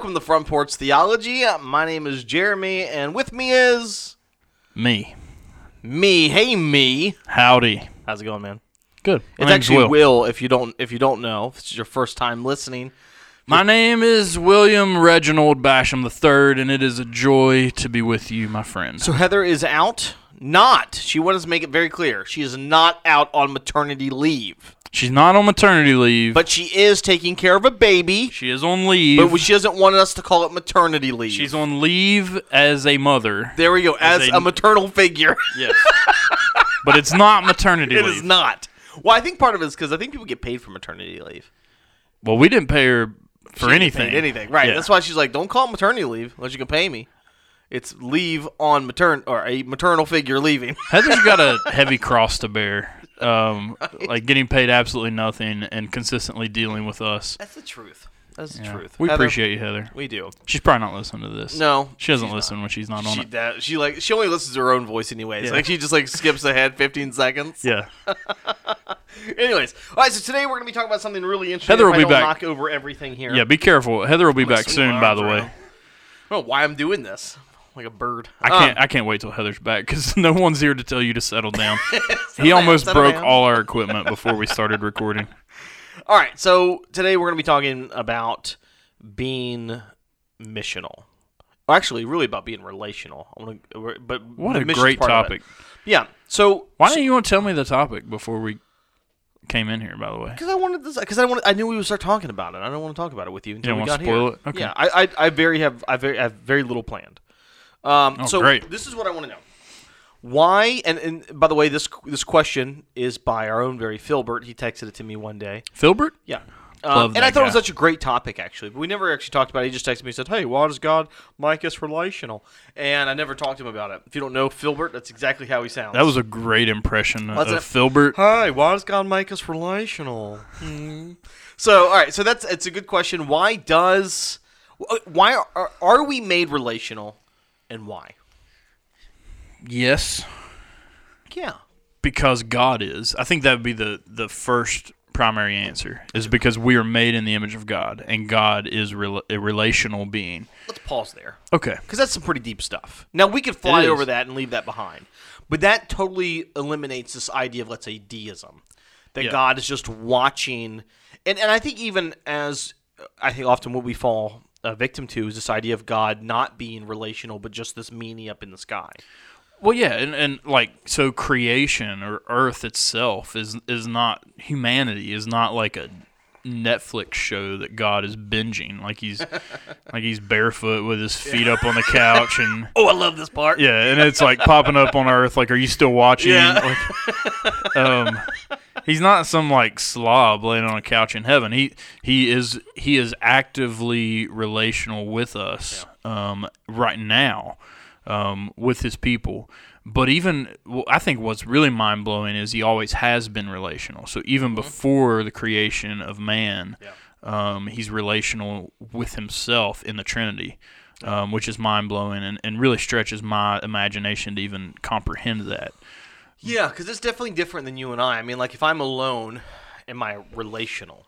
welcome to Front Porch Theology. My name is Jeremy, and with me is Me. me. Hey, me. Howdy. How's it going, man? Good. My It's name's actually Will. Will. If you don't, if you don't know, if this is your first time listening. My name is William Reginald Basham III, and it is a joy to be with you, my friend. So Heather is out. Not. She wanted to make it very clear. She is not out on maternity leave, She's not on maternity leave, but she is taking care of a baby. she is on leave. But she doesn't want us to call it maternity leave. She's on leave as a mother. there we go, as, a, a- maternal figure. Yes. but it's not maternity it leave. is not. Well, I think part of it is because I think people get paid for maternity leave. Well, we didn't pay her for She anything. paid anything, right? Yeah. That's why she's like, don't call it maternity leave unless you can pay me. It's leave on matern or a maternal figure leaving. Heather's got a heavy cross to bear. Um, like getting paid absolutely nothing and consistently dealing with us. That's the truth. That's the Yeah. truth. We Heather, appreciate you, Heather. We do. She's probably not listening to this. No, She doesn't listen when she's not on She, it. that, she like she only listens to her own voice anyways. Yeah. Like she just like skips ahead 15 seconds. Yeah. Anyways, all right. So today we're gonna be talking about something really interesting. Heather will be back. Knock over everything here. Yeah, be careful. Heather will be back soon, by the way. around. I don't know why I'm doing this. Like a bird. I Um, can't I can't wait till Heather's back because no one's here to tell you to settle down. he down, almost settle broke down. all our equipment before we started recording. All right, so today we're going to be talking about being missional. Well, actually, really about being relational. I want to, but What a great part of it. topic. Yeah. So Why didn't you want to tell me the topic before we came in here? By the way, Because I wanted this. Because I wanted. I knew we would start talking about it. I don't want to talk about it with you until don't we got spoil here. it? Okay. Yeah. I, I, I very have. I very I have very little planned. Um. Oh, so great. this is what I want to know. Why? And, and by the way, this this question is by our own very Filbert. He texted it to me one day. Filbert. Yeah. Um, and I thought it was such a great topic, actually. But we never actually talked about it. He just texted me and said, Hey, why does God make us relational? And I never talked to him about it. If you don't know Filbert, that's exactly how he sounds. That was a great impression Was of it? Filbert. Hi, why does God make us relational? Hmm. So, all right, so that's it's a good question. Why does why are, are we made relational, and why? Yes, Yeah, because God is. I think that would be the the first primary answer. Is because we are made in the image of God, and God is rela- a relational being. let's pause there Okay. because that's some pretty deep stuff. Now we could fly over that and leave that behind, but that totally eliminates this idea of let's say deism, that Yeah. God is just watching, and and I think even as I think often what we fall a victim to is this idea of God not being relational, but just this meanie up in the sky. Well, yeah, and, and like so, creation or Earth itself is is not humanity is not like a Netflix show that God is binging. Like he's like he's barefoot with his feet up on the couch, and Oh, I love this part. yeah, and it's like popping up on Earth. Like, are you still watching? Yeah. Like, um, he's not some like slob laying on a couch in heaven. He he is he is actively relational with us um, right now um, with his people. But even well, I think what's really mind blowing is he always has been relational. So even before the creation of man, um, he's relational with himself in the Trinity. Um, which is mind blowing and, and really stretches my imagination to even comprehend that. Yeah, because it's definitely different than you and I. I mean, like if I'm alone, am I relational?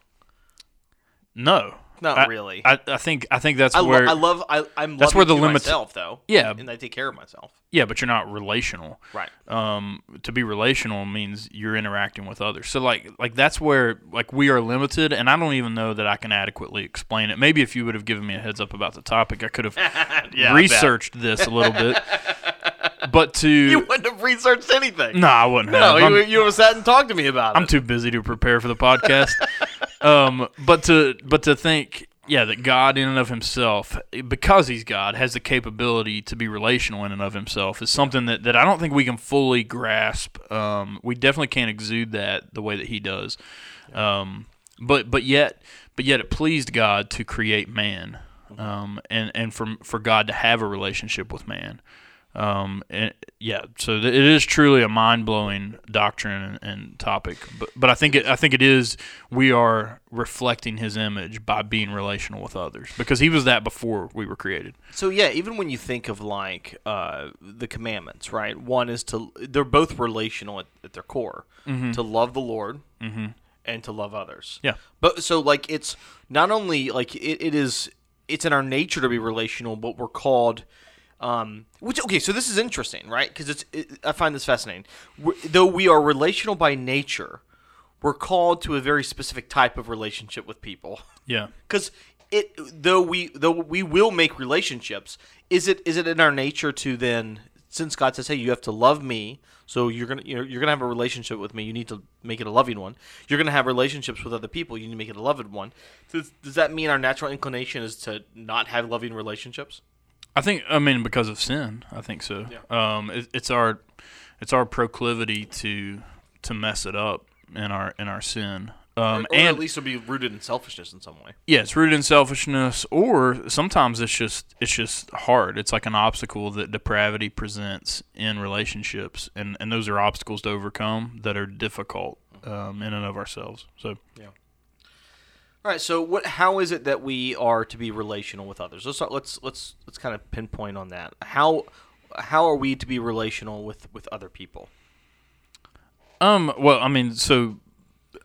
No, Not I- really. I, I think I think that's I, lo- where I love. I, I'm. That's where the to limits- myself though. Yeah. and I take care of myself. yeah, but you're not relational. Right. Um, to be relational means you're interacting with others. So like like that's where like we are limited, and I don't even know that I can adequately explain it. Maybe if you would have given me a heads up about the topic, I could have Yeah, researched this a little bit. But to You wouldn't have researched anything. no, I wouldn't No, have. you, you would have sat and talked to me about it. I'm too busy to prepare for the podcast. um, but to but to think, yeah, that God in and of Himself, because He's God, has the capability to be relational in and of Himself is something that, that I don't think we can fully grasp. Um, we definitely can't exude that the way that He does. Um, but but yet but yet it pleased God to create man, um, and and for for God to have a relationship with man. Um, and yeah, so th- it is truly a mind blowing doctrine and, and topic. But but I think it I think it is we are reflecting His image by being relational with others because He was that before we were created. So yeah, even when you think of like uh, the commandments, right? One is to they're both relational at, at their core, to love the Lord and to love others. Yeah. But so like it's not only like it, it is it's in our nature to be relational, but we're called. Um, which okay, so this is interesting, right? Because it's it, I find this fascinating. we though we are relational by nature, we're called to a very specific type of relationship with people. Yeah. Because it though we though we will make relationships, is it is it in our nature to then since God says, hey, you have to love me, so you're gonna you're, you're gonna have a relationship with me. You need to make it a loving one. You're gonna have relationships with other people. You need to make it a loving one. Does, does that mean our natural inclination is to not have loving relationships? I think I mean because of sin. I think so. Um, it, it's our it's our proclivity to to mess it up in our in our sin. Um, or, or and at least it'll be rooted in selfishness in some way. yeah, it's rooted in selfishness, or sometimes it's just it's just hard. It's like an obstacle that depravity presents in relationships, and and those are obstacles to overcome that are difficult um, in and of ourselves. So All right. So what? How is it that we are to be relational with others? Let's let's let's let's kind of pinpoint on that. How how are we to be relational with with other people? Um. Well, I mean, so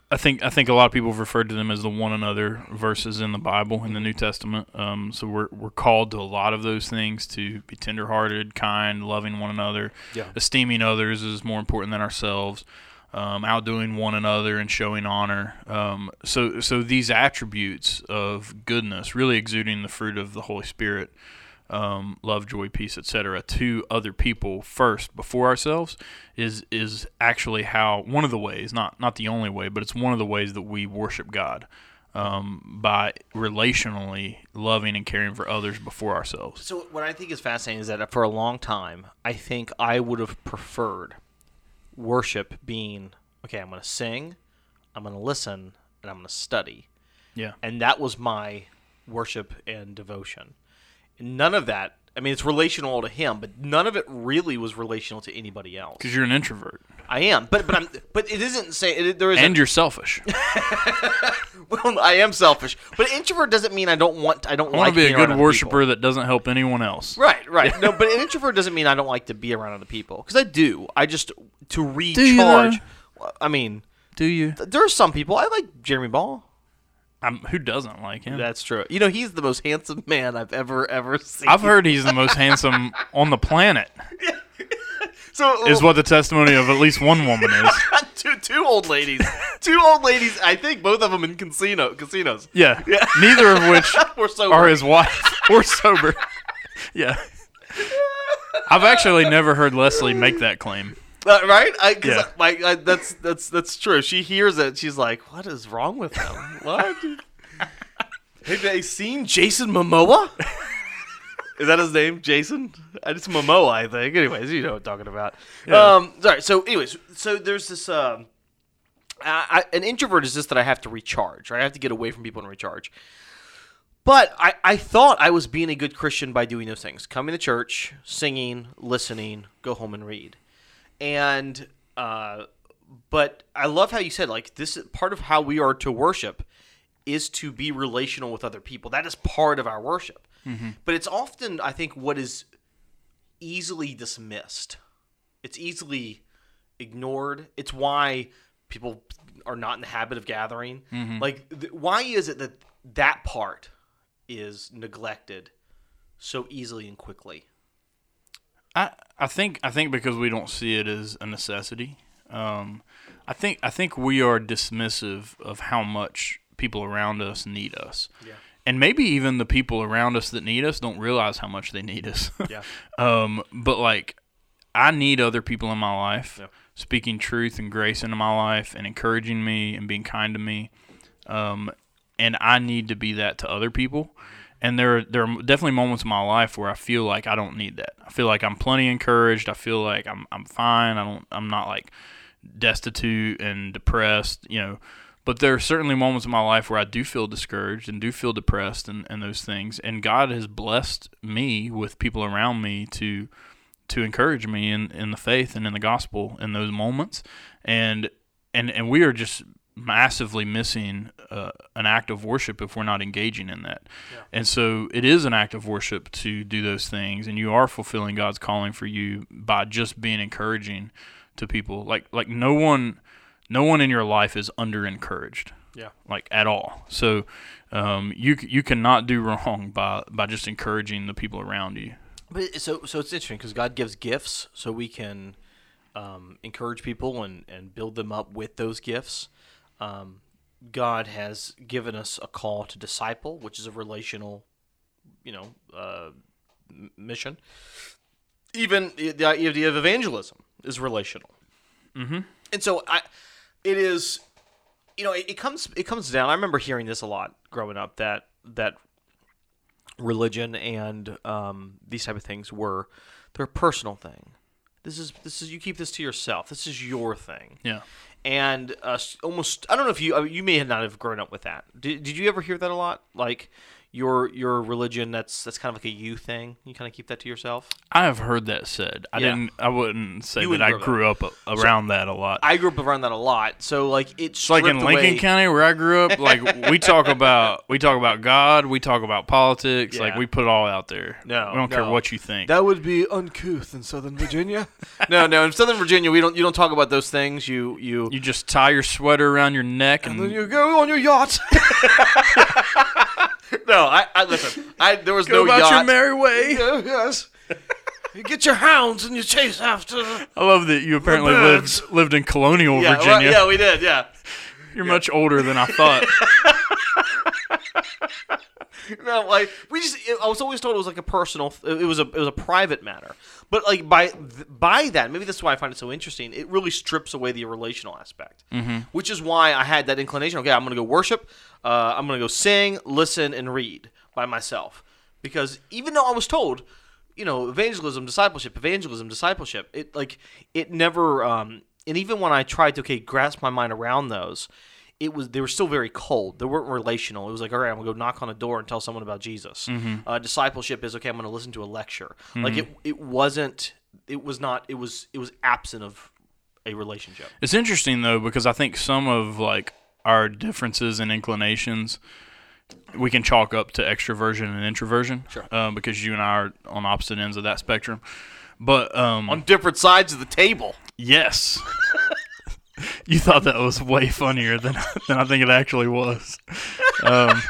I think I think a lot of people have referred to them as the one another verses in the Bible in the New Testament. Um. So we're we're called to a lot of those things to be tenderhearted, kind, loving one another, Yeah. esteeming others is more important than ourselves. Um, outdoing one another and showing honor. Um, so, so these attributes of goodness, really exuding the fruit of the Holy Spirit, um, love, joy, peace, etc., to other people first before ourselves is is actually how one of the ways, not not the only way, but it's one of the ways that we worship God um, by relationally loving and caring for others before ourselves. So what I think is fascinating is that for a long time, I think I would have preferred worship being okay. I'm going to sing, I'm going to listen, and I'm going to study, Yeah, and that was my worship and devotion. And none of that. I mean, it's relational to him, but none of it really was relational to anybody else. because you're an introvert I am, but but I'm but it isn't saying it, there is and you're selfish. well, I am selfish, but introvert doesn't mean I don't want I don't I like want to be a good worshiper people. that doesn't help anyone else. Right, right. No, but an introvert doesn't mean I don't like to be around other people because I do. I just to recharge. I mean, Do you? there are some people I like Jeremy Ball. I'm, who doesn't like him? That's true. You know, he's the most handsome man I've ever ever seen. I've heard he's the most handsome on the planet. so Is what the testimony of at least one woman is. two two old ladies, two old ladies. I think both of them in casino casinos. Yeah. Yeah. Neither of which are his wife or sober. Yeah. I've actually never heard Leslie make that claim. Uh, right? I, cause Yeah. I, like I, that's that's that's true. She hears it. She's like, "What is wrong with him? What? Have they seen Jason Momoa? is that his name, Jason? Uh, It's Momoa, I think. Anyways, you know what I'm talking about. Um, sorry. So, anyways, so there's this. Um, I, I, an introvert is just that I have to recharge. Right? I have to get away from people and recharge. But I, I thought I was being a good Christian by doing those things coming to church, singing, listening, go home and read. And, uh, but I love how you said, like, this is part of how we are to worship is to be relational with other people. That is part of our worship. But it's often, I think, what is easily dismissed, it's easily ignored. It's why people are not in the habit of gathering. Like, th- why is it that that part is neglected so easily and quickly? I, I think I think because we don't see it as a necessity. Um, I think I think we are dismissive of how much people around us need us. Yeah. And maybe even the people around us that need us don't realize how much they need us. Yeah. um, but like, I need other people in my life Yeah. speaking truth and grace into my life and encouraging me and being kind to me. Um, and I need to be that to other people. And there, there are definitely moments in my life where I feel like I don't need that. I feel like I'm plenty encouraged. I feel like I'm, I'm fine. I don't, I'm not like destitute and depressed, you know. But there are certainly moments in my life where I do feel discouraged and do feel depressed and, and those things. And God has blessed me with people around me to to encourage me in, in the faith and in the gospel in those moments. And and and we are just massively missing uh, an act of worship if we're not engaging in that. And so it is an act of worship to do those things, and you are fulfilling God's calling for you by just being encouraging to people. Like like no one, no one in your life is under encouraged. Yeah. like at all. So um, you you cannot do wrong by by just encouraging the people around you. But so so it's interesting because God gives gifts so we can um, encourage people and and build them up with those gifts. Um, God has given us a call to disciple, which is a relational, you know, uh, mission. Even the the idea of evangelism is relational. Mm-hmm. and so I, it is, you know, it, it comes it comes down. I remember hearing this a lot growing up that that religion and um, these type of things were they're a personal thing. This is this is you keep this to yourself. This is your thing. Yeah. And uh, almost, I don't know if you you may not have grown up with that. Did, did you ever hear that a lot? Like your your religion that's that's kind of like a you thing. You kind of keep that to yourself. I have heard that said. I Yeah. didn't. I wouldn't say You that wouldn't I grow up grew up a- around that a lot. I grew up around that a lot. So like it's It's like in Lincoln County where I grew up. Like we talk about we talk about God. We talk about politics. Like we put it all out there. No, we don't care what you think. That would be uncouth in Southern Virginia. no, no, in Southern Virginia, we don't. You don't talk about those things. You, you, you just tie your sweater around your neck and, and then you go on your yacht. no, I, I listen. I there was go no about yacht. your merry way. Yeah, yes. You get your hounds and you chase after. the- I love that you apparently birds. lived lived in colonial Yeah, well, Virginia. yeah, we did. Yeah. You're much older than I thought. No, like we just. It, I was always told it was like a personal. It was a. It was a private matter. But like by by that, maybe that's why I find it so interesting. It really strips away the relational aspect, mm-hmm. which is why I had that inclination. Okay, I'm going to go worship. Uh, I'm going to go sing, listen, and read by myself. Because even though I was told, you know, evangelism, discipleship, evangelism, discipleship, it like it never. Um, and even when I tried to okay grasp my mind around those, it was they were still very cold. They weren't relational. It was like, all right, I'm gonna go knock on a door and tell someone about Jesus. Uh, discipleship is okay. I'm gonna listen to a lecture. Like it, it wasn't. It was not. It was. It was absent of a relationship. It's interesting though because I think some of like our differences and inclinations we can chalk up to extroversion and introversion. Sure. Um, because you and I are on opposite ends of that spectrum. But um, On different sides of the table. yes, you thought that was way funnier than than I think it actually was. Um,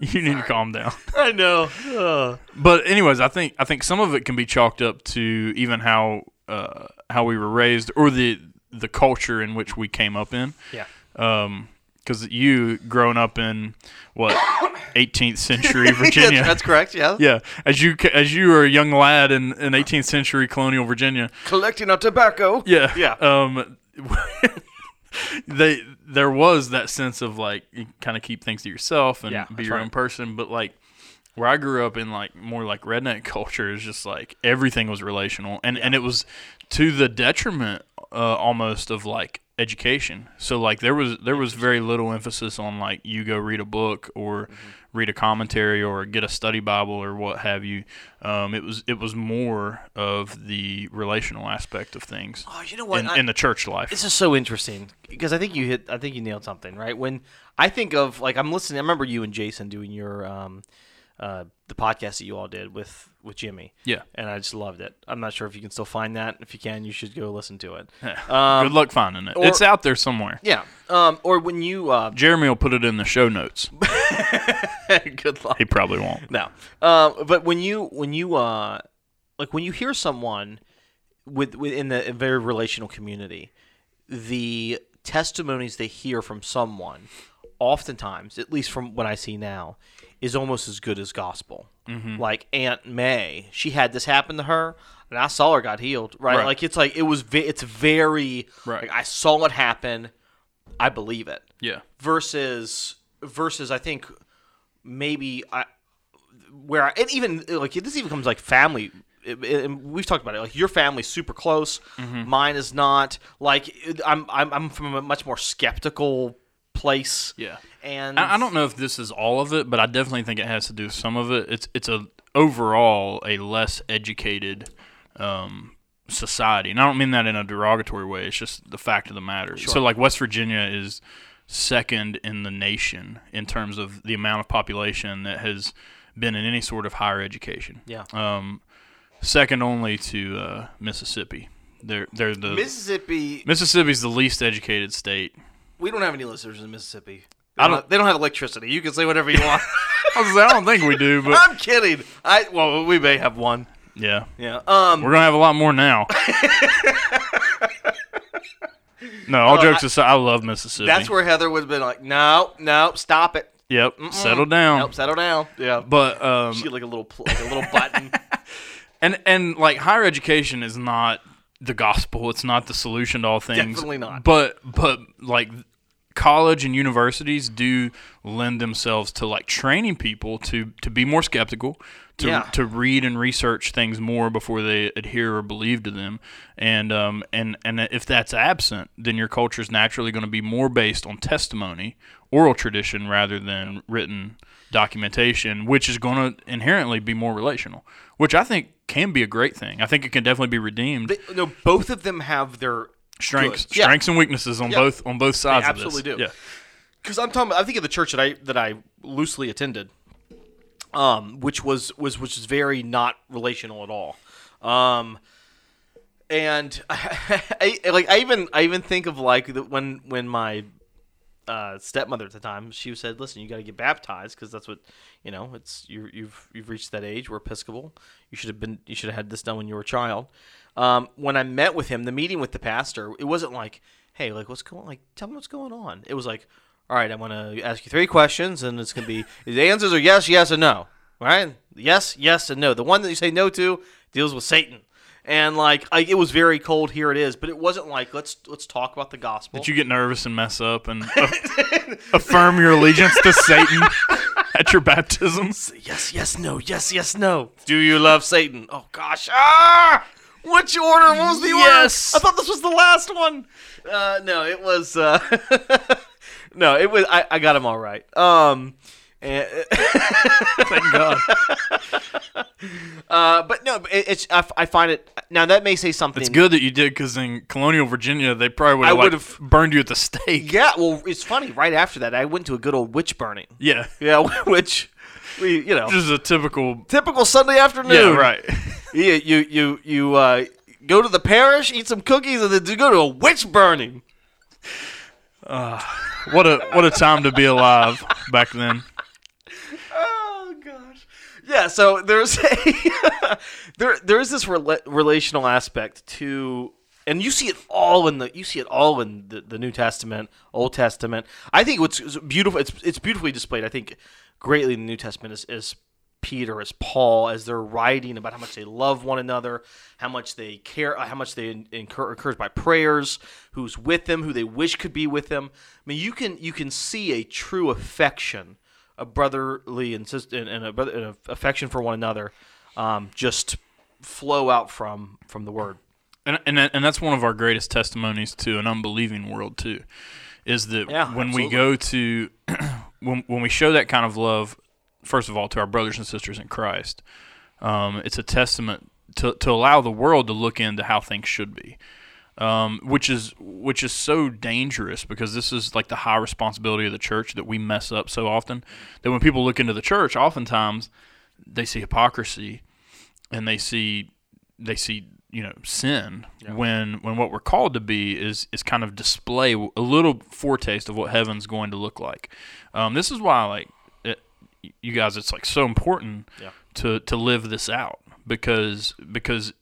you need to calm down. I know. Uh, But anyways, I think I think some of it can be chalked up to even how uh, how we were raised or the the culture in which we came up in. yeah. Um 'cause because you growing up in what 18th century Virginia. that's, that's correct. Yeah. yeah, as you as you were a young lad in, in 18th century colonial Virginia. Collecting our tobacco. Yeah, Yeah. Um, they there was that sense of like you kind of keep things to yourself and Yeah, be your right. own person, but like where I grew up in like more like redneck culture is just like everything was relational and and it was to the detriment uh, almost of like education. So like there was there was very little emphasis on like you go read a book or Mm-hmm. Read a commentary or get a study Bible or what have you. Um, it was it was more of the relational aspect of things Oh, you know what? in, I- in the church life. This is so interesting because I think you hit. I think you nailed something, right? When I think of like I'm listening. I remember you and Jason doing your um, uh, the podcast that you all did with with Jimmy. Yeah. and I just loved it. I'm not sure if you can still find that. If you can, you should go listen to it. Good luck finding it. or- it's out there somewhere. Yeah. Um, or when you uh, Jeremy will put it in the show notes. good luck. He probably won't. No. Uh, but when you when you uh, like when you hear someone with within the very relational community, the testimonies they hear from someone, oftentimes, at least from what I see now, is almost as good as gospel. Mm-hmm. Like Aunt May, she had this happen to her, and I saw her got healed. Right? Right. Like it's like it was. Ve- it's very. Right. Like I saw it happen. I believe it Yeah. versus versus I think maybe I where I, and even like this even comes like family. it- it- and we've talked about it. Like your family's super close, Mm-hmm. mine is not. Like I'm I'm I'm from a much more skeptical place. Yeah. And I, I don't know if this is all of it, but I definitely think it has to do with some of it. It's it's a overall a less educated um, society, and I don't mean that in a derogatory way. It's just the fact of the matter. So, like West Virginia is second in the nation in terms of the amount of population that has been in any sort of higher education. Yeah. Um, second only to uh, Mississippi. They're they're the Mississippi. Mississippi's the least educated state. We don't have any listeners in Mississippi. I don't. they don't have electricity. You can say whatever you want. I, like, I don't think we do, but I'm kidding. I well, we may have one. yeah, Yeah. Um. we're gonna have a lot more now. no, all Oh, jokes I- aside, I love Mississippi. That's where Heather would have been like, no, no, stop it. Yep, settle down. Nope, settle down. Yeah. But um, She like a little, like a little button. and and like higher education is not the gospel. It's not the solution to all things. Definitely not. But but like college and universities do lend themselves to like training people to to be more skeptical, to Yeah. to read and research things more before they adhere or believe to them. And um and and if that's absent, then your culture is naturally going to be more based on testimony, oral tradition rather than written documentation, which is going to inherently be more relational, which I think can be a great thing. I think it can definitely be redeemed. They, no, both of them have their strengths, good. Yeah. strengths and weaknesses on Yeah. both on both sides. absolutely of do. Yeah. because I'm talking. I think of the church that I that I loosely attended, um, which was was which is very not relational at all, um, and I, like I even I even think of like the, when when my uh, stepmother at the time she said, "Listen, you got to get baptized because that's what you know. It's you you've you've reached that age. We're Episcopal. You should have been you should have had this done when you were a child." Um, when I met with him, the meeting with the pastor, it wasn't like, "Hey, like what's going like tell me what's going on." It was like, "All right, I'm gonna ask you three questions, and it's gonna be the answers are yes, yes, and no. Right? yes, yes, and no. The one that you say no to deals with Satan." And like, I, it was very cold. Here it is, but it wasn't like let's let's talk about the gospel. Did you get nervous and mess up and a- affirm your allegiance to Satan at your baptism? Yes, yes, no, yes, yes, no. Do you love Satan? Oh gosh. Ah! Which order? What was the Yes. order? I thought this was the last one. Uh, no, it was. Uh, no, it was. I, I got him all right. Um, and, Thank God. uh, but no, it, it's. I, f- I find it now that may say something. It's good that you did because in colonial Virginia, they probably would I have like, would've- burned you at the stake. Yeah. Well, it's funny. Right after that, I went to a good old witch burning. Yeah. Yeah, which we, you know, Just a typical. typical Sunday afternoon. Yeah, right. You you you you uh, go to the parish, eat some cookies, and then you go to a witch burning. What a what a time to be alive back then. Oh gosh. Yeah. So there's a there there's this rela- relational aspect to, and you see it all in the you see it all in the, the New Testament, Old Testament. I think what's beautiful. It's it's beautifully displayed. I think greatly in the New Testament is. is Peter, as Paul, as they're writing about how much they love one another, how much they care, how much they incur, encouraged by prayers, who's with them, who they wish could be with them. I mean, you can you can see a true affection, a brotherly and and, and a brother, and a affection for one another, um, just flow out from from the word. And, and and that's one of our greatest testimonies to an unbelieving world too, is that Yeah, when we go to when when we show that kind of love, first of all to our brothers and sisters in Christ, um, it's a testament to to allow the world to look into how things should be. Um, which is which is so dangerous because this is like the high responsibility of the church that we mess up so often that when people look into the church, oftentimes they see hypocrisy and they see they see you know sin when when what we're called to be is is kind of display a little foretaste of what heaven's going to look like. Um, this is why like it, you guys, it's like so important Yeah. to to live this out because because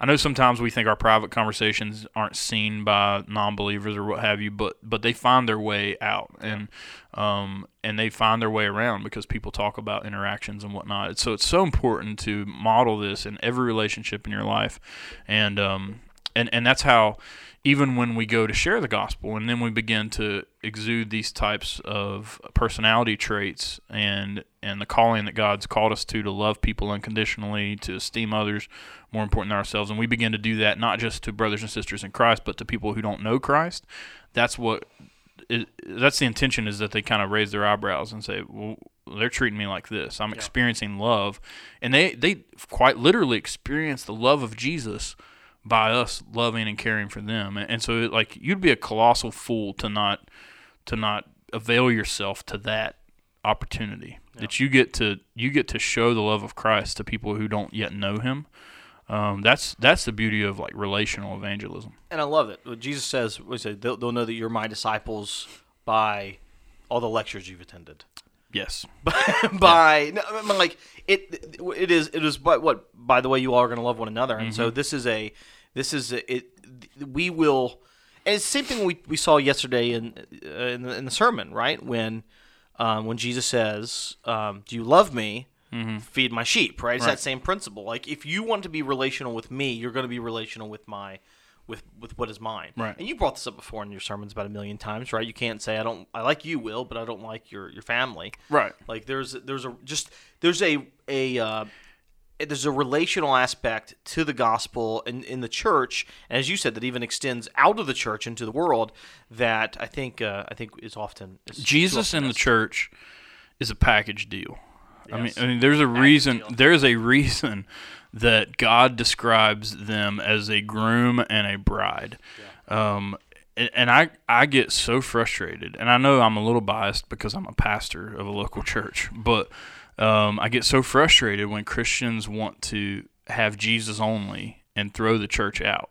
I know sometimes we think our private conversations aren't seen by non-believers or what have you, but but they find their way out and um and they find their way around because people talk about interactions and whatnot. So it's so important to model this in every relationship in your life, and um and and that's how even when we go to share the gospel and then we begin to exude these types of personality traits and and the calling that God's called us to to love people unconditionally, to esteem others more important than ourselves, and we begin to do that not just to brothers and sisters in Christ, but to people who don't know Christ. That's what it, that's the intention is that they kind of raise their eyebrows and say, "Well, they're treating me like this. I'm experiencing love," and they they quite literally experience the love of Jesus by us loving and caring for them. And, so, like, you'd be a colossal fool to not to not avail yourself to that opportunity that you get to you get to show the love of Christ to people who don't yet know Him. Um, that's that's the beauty of like relational evangelism. And I love it. What Jesus says, we say they'll, they'll know that you're my disciples by all the lectures you've attended. Yes. by no, I mean, like it it is it is but what by the way you all are going to love one another and Mm-hmm. so this is a this is a, it we will and it's the same thing we, we saw yesterday in uh, in, the, in the sermon right when um, when Jesus says um, do you love me feed my sheep right it's Mm-hmm. Right. that same principle like if you want to be relational with me you're going to be relational with my with with what is mine Right. and you brought this up before in your sermons about a million times right you can't say I don't I like you will but I don't like your your family Right. like there's there's a just there's a a uh, there's a relational aspect to the gospel in, in the church, and as you said, that even extends out of the church into the world. That I think uh, I think is often Jesus in the church is a package deal. I mean, I mean, there's a reason. There's a reason that God describes them as a groom and a bride. Um, and, and I I get so frustrated, and I know I'm a little biased because I'm a pastor of a local church, but um, I get so frustrated when Christians want to have Jesus only and throw the church out.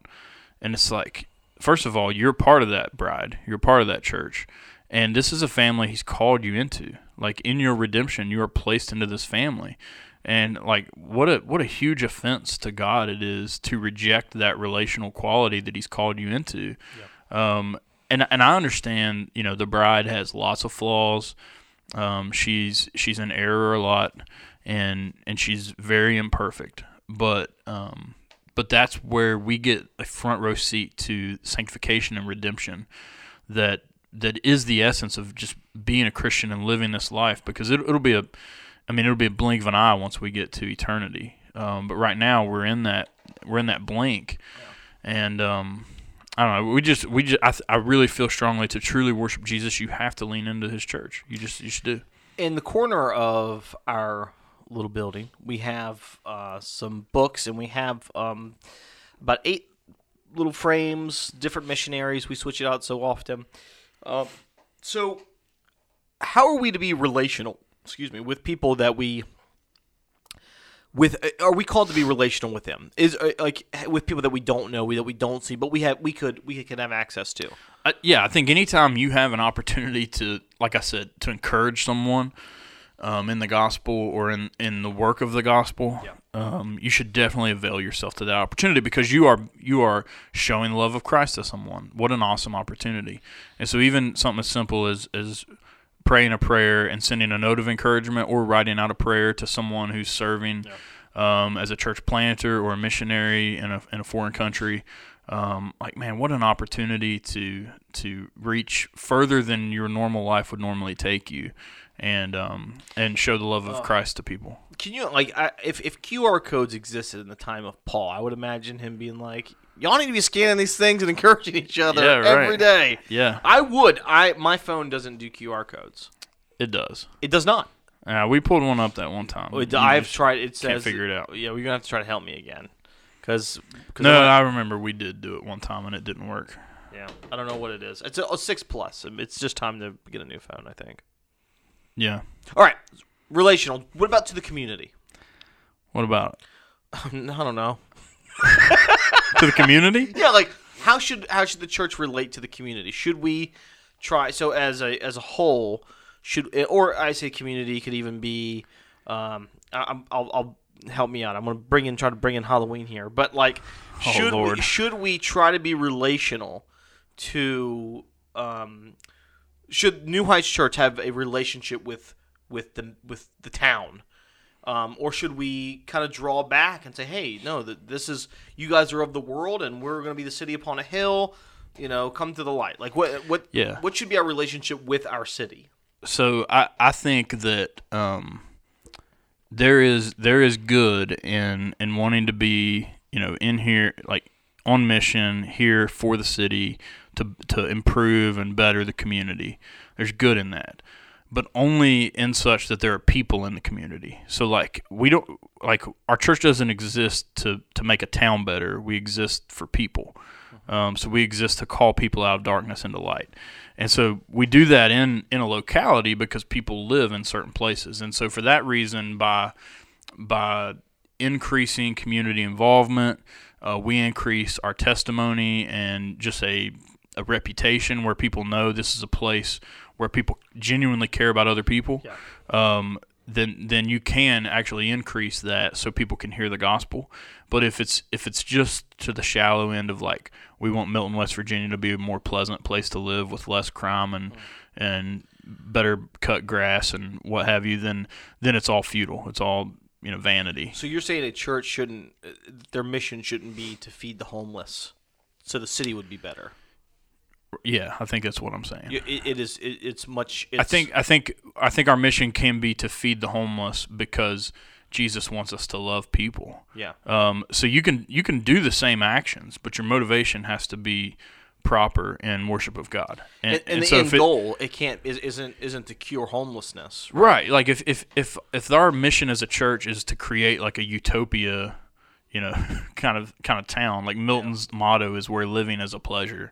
And it's like, first of all, you're part of that bride. You're part of that church. And this is a family he's called you into. Like in your redemption, you are placed into this family. And like what a what a huge offense to God it is to reject that relational quality that he's called you into. Um and and I understand, you know, the bride has lots of flaws. Um, she's she's in error a lot, and and she's very imperfect. But um, but that's where we get a front row seat to sanctification and redemption. That that is the essence of just being a Christian and living this life. Because it, it'll be a, I mean, it'll be a blink of an eye once we get to eternity. Um, but right now we're in that we're in that blink, and um, I don't know. We just we just I, I really feel strongly to truly worship Jesus. You have to lean into His church. You just you should do. in the corner of our little building, we have uh, some books, and we have um, about eight little frames, different missionaries. We switch it out so often. Uh, so, how are we to be relational? Excuse me, with people that we with are we called to be relational with them? Is uh, like with people that we don't know, that we don't see, but we have we could we could have access to. Uh, yeah, I think anytime you have an opportunity to, like I said, to encourage someone um, in the gospel or in, in the work of the gospel, um, you should definitely avail yourself to that opportunity because you are you are showing the love of Christ to someone. What an awesome opportunity! And so even something as simple as as praying a prayer and sending a note of encouragement or writing out a prayer to someone who's serving um, as a church planter or a missionary in a, in a foreign country. Um, like man, what an opportunity to to reach further than your normal life would normally take you, and um, and show the love of Christ to people. Can you like I, if if QR codes existed in the time of Paul, I would imagine him being like, "Y'all need to be scanning these things and encouraging each other Yeah, right. every day." Yeah, I would. I my phone doesn't do QR codes. it does. It does not. Uh, we pulled one up that one time. I've tried. It says can't figure it out. Yeah, we're gonna have to try to help me again, because No, I remember we did do it one time and it didn't work. yeah, I don't know what it is. It's a, a six plus. It's just time to get a new phone. I think. Yeah. All right, relational. What about to the community? What about I don't know. to the community? Yeah, like how should how should the church relate to the community? Should we try so as a as a whole should or I say community could even be um I, I'll, I'll help me out. I'm gonna bring in try to bring in Halloween here, but like Oh, should we, Lord. should we try to be relational to um should New Heights Church have a relationship with with the with the town? Um, or should we kind of draw back and say, "Hey, no, that this is you guys are of the world, and we're going to be the city upon a hill. You know, come to the light." Like, what, what, Yeah. what should be our relationship with our city? so I, I think that um, there is there is good in in wanting to be you know in here like on mission here for the city to to improve and better the community. There's good in that, but only in such that there are people in the community. So like we don't like our church doesn't exist to to make a town better. We exist for people. Um, so we exist to call people out of darkness into light. And so we do that in, in a locality because people live in certain places. And so for that reason, by by increasing community involvement, uh, we increase our testimony and just a, a reputation where people know this is a place where people genuinely care about other people, Yeah. um, then then you can actually increase that so people can hear the gospel. But if it's if it's just to the shallow end of like we want Milton, West Virginia to be a more pleasant place to live with less crime and and better cut grass and what have you, then then it's all futile. It's all you know vanity. So you're saying a church shouldn't, uh, their mission shouldn't be to feed the homeless, so the city would be better. Yeah, I think that's what I'm saying. It, it is. It, it's much. It's, I think I think I think our mission can be to feed the homeless because Jesus wants us to love people. Yeah. Um, so you can you can do the same actions, but your motivation has to be proper in worship of God. And, and, the so end it- goal, it can't is, isn't isn't to cure homelessness. right? Like if, if if if our mission as a church is to create like a utopia, you know, kind of kind of town. Like Milton's motto is "Where living is a pleasure."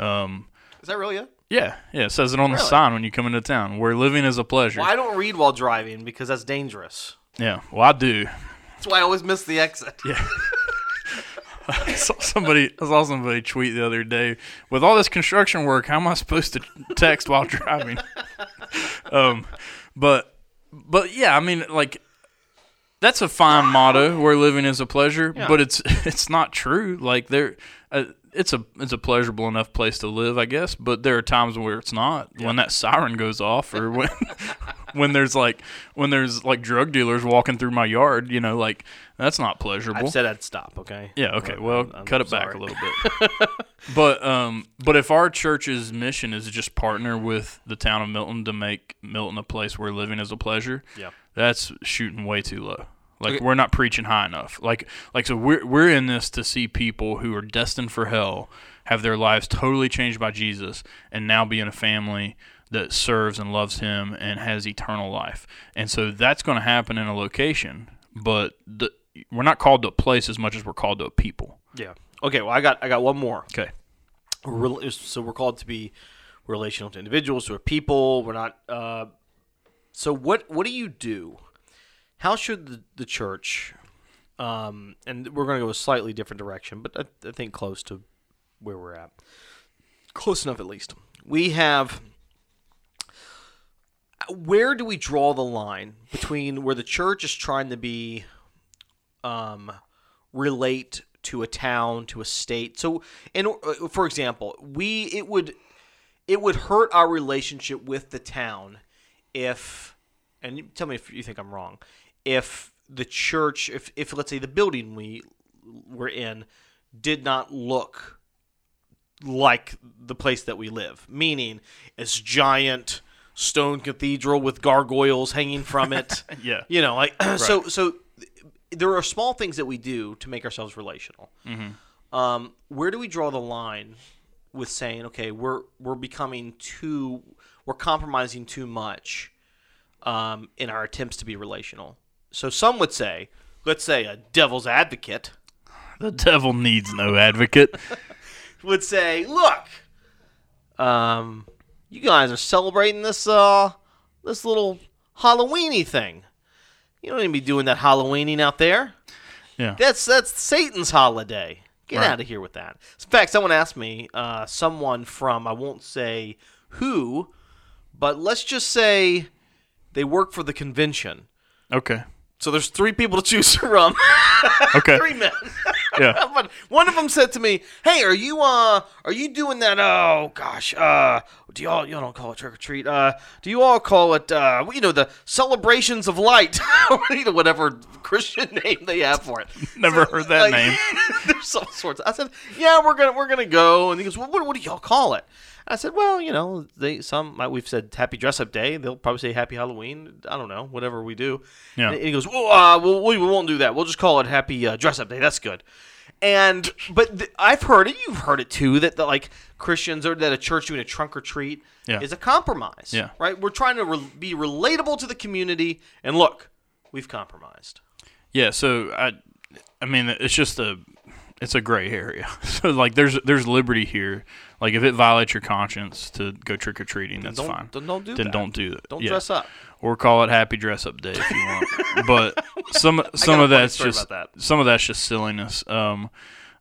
Um, Is that really it? yeah, yeah, it says it on the Really? sign when you come into town. Where living is a pleasure. Well, I don't read while driving because that's dangerous. Yeah, well, I do. That's why I always miss the exit. Yeah. I saw somebody I saw somebody tweet the other day with all this construction work how am I supposed to text while driving um but but yeah I mean like that's a fine motto where living is a pleasure but it's it's not true like there uh, it's a it's a pleasurable enough place to live I guess but there are times where it's not when that siren goes off or when when there's like when there's like drug dealers walking through my yard you know like that's not pleasurable I've said I'd stop. Okay. yeah. Okay. I'm- Well, I'm cut it back a little bit. but um, but if our church's mission is just partner with the town of Milton to make Milton a place where living is a pleasure, Yeah. that's shooting way too low. Like Okay. we're not preaching high enough. Like like so we're we're in this to see people who are destined for hell have their lives totally changed by Jesus and now be in a family that serves and loves him and has eternal life. And so that's going to happen in a location, but the, we're not called to a place as much as we're called to a people. Yeah. Okay. Well, I got I got one more. Okay. So we're called to be relational to individuals who are people. We're not. Uh, so what what do you do? How should the, the church? Um, and we're going to go a slightly different direction, but I, I think close to where we're at. Close enough, at least. We have. Where do we draw the line between where the church is trying to be, um, relate to a town, to a state? So, in uh, for example, we it would it would hurt our relationship with the town if and tell me if you think I'm wrong if the church if if let's say the building we were in did not look like the place that we live. Meaning it's giant stone cathedral with gargoyles hanging from it. Yeah. you know like so so there are small things that we do to make ourselves relational. Um, where do we draw the line with saying okay we're we're becoming too we're compromising too much um, in our attempts to be relational so some would say let's say a devil's advocate The devil needs no advocate. would say look um, you guys are celebrating this uh this little halloweeny thing you don't need to be doing that halloweening out there Yeah. That's that's Satan's holiday. Get Right. out of here with that. In fact, someone asked me, uh, someone from I won't say who, but let's just say they work for the convention. Okay. So there's three people to choose from. Okay. three men. Yeah. but one of them said to me, "Hey, are you uh are you doing that oh gosh, uh do y'all you don't call it trick or treat. Uh do you all call it uh you know the celebrations of light or whatever Christian name they have for it." Never heard that like, name. there's all sorts. I said, "Yeah, we're going to we're going to go." And he goes, well, what, what do y'all call it?" I said, "Well, you know, they some we've said Happy Dress Up Day. They'll probably say Happy Halloween. I don't know, whatever we do." Yeah. And he goes, "Well, uh, well we won't do that. We'll just call it Happy uh, Dress Up Day. That's good." And but th- I've heard it. You've heard it too. That the, like Christians or that a church doing a trunk or treat Yeah. is a compromise. Yeah. Right. We're trying to re- be relatable to the community. And look, we've compromised. Yeah, so I, I mean, it's just a, it's a gray area. So like, there's there's liberty here. Like, if it violates your conscience to go trick or treating, that's fine. Then don't do then that. don't do it. Don't Yeah. dress up. or call it Happy Dress Up Day if you want. but some some of that's just that. some of that's just silliness. Um,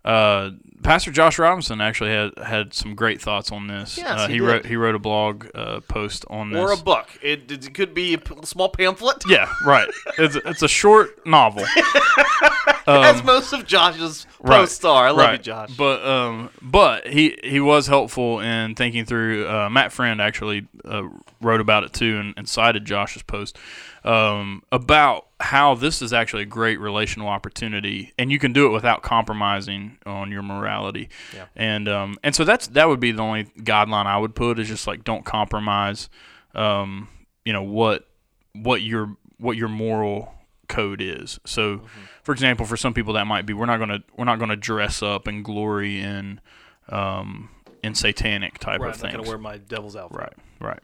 uh, Pastor Josh Robinson actually had had some great thoughts on this. Yes, uh, he he wrote he wrote a blog uh, post on this. Or a book. It, it could be a p- small pamphlet. yeah, right. It's it's a short novel. as most of Josh's posts are. I love Um, right. you, Josh. But um, but he he was helpful in thinking through. Uh, Matt Friend actually uh, wrote about it too and, and cited Josh's post um, about how this is actually a great relational opportunity, and you can do it without compromising on your morality. Yeah. And um, and so that's that would be the only guideline I would put is just like don't compromise. Um, you know what what your what your moral code is. So, Mm-hmm. for example, for some people that might be we're not gonna we're not gonna dress up and glory in um, in satanic type Right, of I'm not things. gonna wear my devil's outfit. Right,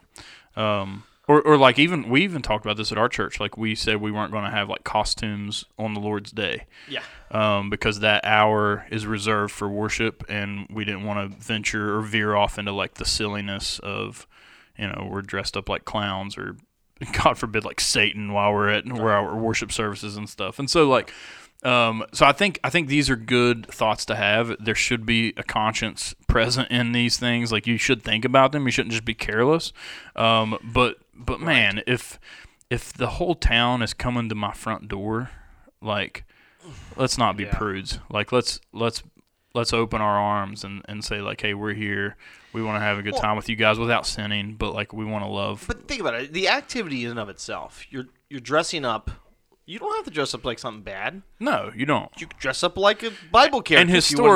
right. Um, or, or like even we even talked about this at our church. Like we said we weren't going to have like costumes on the Lord's Day Yeah. um, because that hour is reserved for worship, and we didn't want to venture or veer off into like the silliness of, you know, we're dressed up like clowns or, God forbid, like Satan while we're at where our worship services and stuff. And so like, um, so I think I think these are good thoughts to have. There should be a conscience present in these things. Like you should think about them. You shouldn't just be careless. Um, but but man, if if the whole town is coming to my front door, like let's not be Yeah. prudes. Like let's let's let's open our arms and, and say like, hey, we're here. We want to have a good Well- time with you guys without sinning, but like we want to love. But think about it. The activity in and of itself. You're you're dressing up. You don't have to dress up like something bad. No, you don't. You could dress up like a Bible character. and if you to be-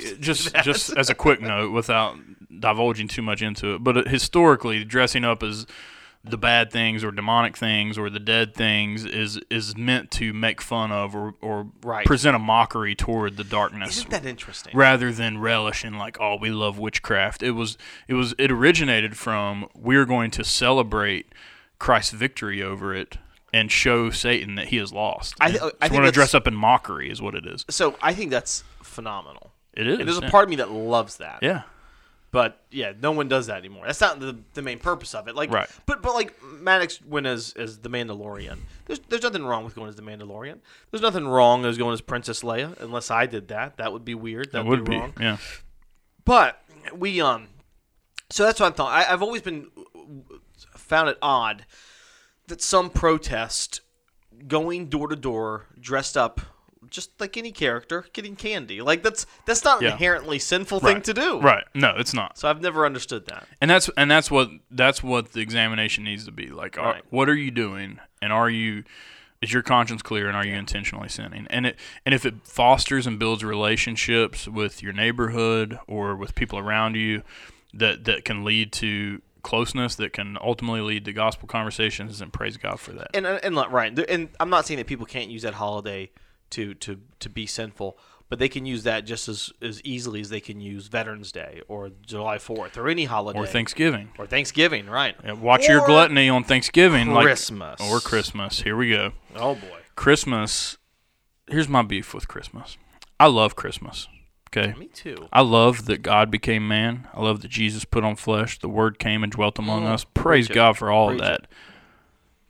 historically, just just as a quick note, without divulging too much into it, but uh, historically, dressing up as the bad things or demonic things or the dead things is is meant to make fun of or, or Right. present a mockery toward the darkness Isn't that interesting? rather than relish in like oh we love witchcraft it was it was it originated from we're going to celebrate christ's victory over it and show satan that he is lost I th- I think going to dress up in mockery is what it is So I think that's phenomenal. it is And there's a part of me that loves that. yeah But yeah, no one does that anymore. That's not the, the main purpose of it. Like, Right. But but like Maddox went as as the Mandalorian. There's there's nothing wrong with going as the Mandalorian. There's nothing wrong as going as Princess Leia. Unless I did that, that would be weird. That would be, be wrong. yeah But we um, so that's what I thought. I, I've always been found it odd that some protest going door to door dressed up just like any character getting candy. Like that's that's not an Yeah. inherently sinful thing to do. right no it's not So I've never understood that. and that's and that's what that's what the examination needs to be like are- Right. what are you doing and are you is your conscience clear and are you intentionally sinning and it and if it fosters and builds relationships with your neighborhood or with people around you that that can lead to closeness that can ultimately lead to gospel conversations and praise god for that. And uh, and, and right, and I'm not saying that people can't use that holiday to to to be sinful, but they can use that just as as easily as they can use Veterans Day or July 4th or any holiday. Or thanksgiving. Or Thanksgiving, right? Yeah, watch your gluttony on thanksgiving Christmas. like or christmas. Here we go. Oh boy. christmas here's my beef with christmas. I love christmas okay Me too. I love that God became man. I love that Jesus put on flesh. The Word came and dwelt among Mm, us. Praise. God for all Preach of that.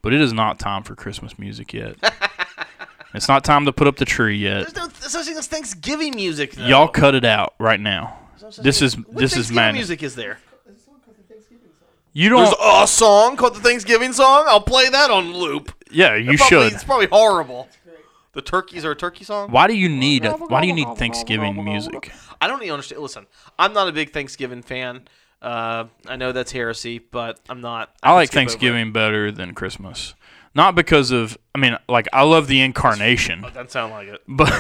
But it is not time for Christmas music yet. it's not time to put up the tree yet. There's no such thing as Thanksgiving music. Though. Y'all cut it out right now. No This is what this is Thanksgiving madness. music is there? You There's don't. There's a song called the Thanksgiving song. I'll play that on loop. Yeah, you Probably- should. It's probably horrible. The turkeys are a turkey song. Why do you need a, Why do you need Thanksgiving music? I don't even understand. Listen, I'm not a big Thanksgiving fan. Uh, I know that's heresy, but I'm not. I can like skip over it. Thanksgiving better than Christmas. Not because of. I mean, like I love the incarnation. Doesn't sound like it. but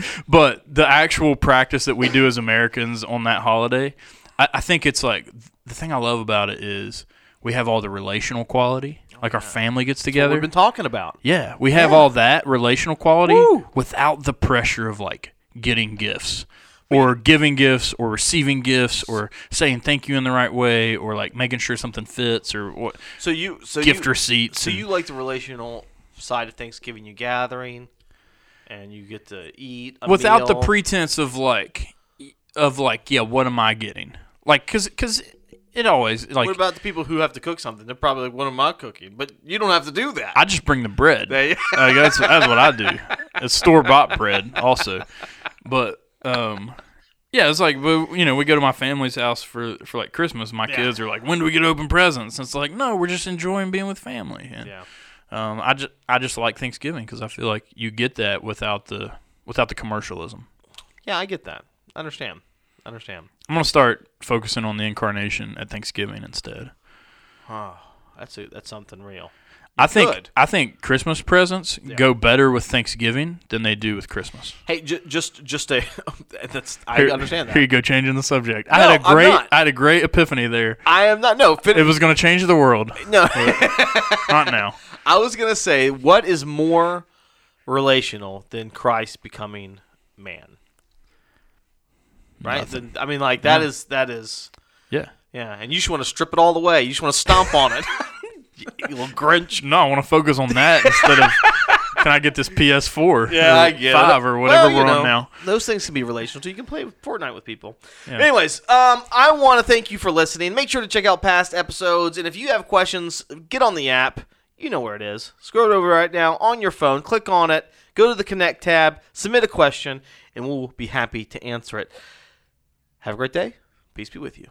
but the actual practice that we do as Americans on that holiday, I, I think it's like the thing I love about it is we have all the relational quality. Like our family gets together. we've been talking about. yeah, we have all that relational quality Woo. without the pressure of like getting gifts or giving gifts or receiving gifts or saying thank you in the right way or like making sure something fits or what So you, so gift you, receipts. So and- you like the relational side of Thanksgiving? You gathering, and you get to eat a without the meal. pretense of like of like yeah what am i getting like because because it always like what about the people who have to cook something? They're probably like, "What am I cooking?" But you don't have to do that. i just bring the bread They- like, that's that's what i do it's store-bought bread also but um, yeah, it's like you know we go to my family's house for for like Christmas. My Yeah. kids are like, when do we get to open presents? And it's like, no, we're just enjoying being with family. And Yeah. um, I just I just like Thanksgiving because I feel like you get that without the without the commercialism. Yeah, I get that. I understand. I understand. I'm gonna start focusing on the incarnation at Thanksgiving instead. Oh, that's a, that's something real. I think Good. I think Christmas presents go better with Thanksgiving than they do with Christmas. Hey, j- just just a that's I Here- understand Here that. you go, changing the subject. I No, had a great. I had a great epiphany there. I am not no. Fin- It was gonna change the world. no. Not now. I was gonna say, what is more relational than Christ becoming man? Right. Nothing. I mean, like that is that is Yeah. yeah. And you just want to strip it all the way. You just want to stomp on it. you little Grinch. No, I want to focus on that instead of can I get this PS4? Yeah, or five or whatever Well, we're know, on now. Those things can be relational too. You can play Fortnite with people. Yeah. Anyways, um, I want to thank you for listening. Make sure to check out past episodes, and if you have questions, get on the app. You know where it is. Scroll it over right now on your phone. Click on it. Go to the Connect tab. Submit a question, and we'll be happy to answer it. Have a great day. Peace be with you.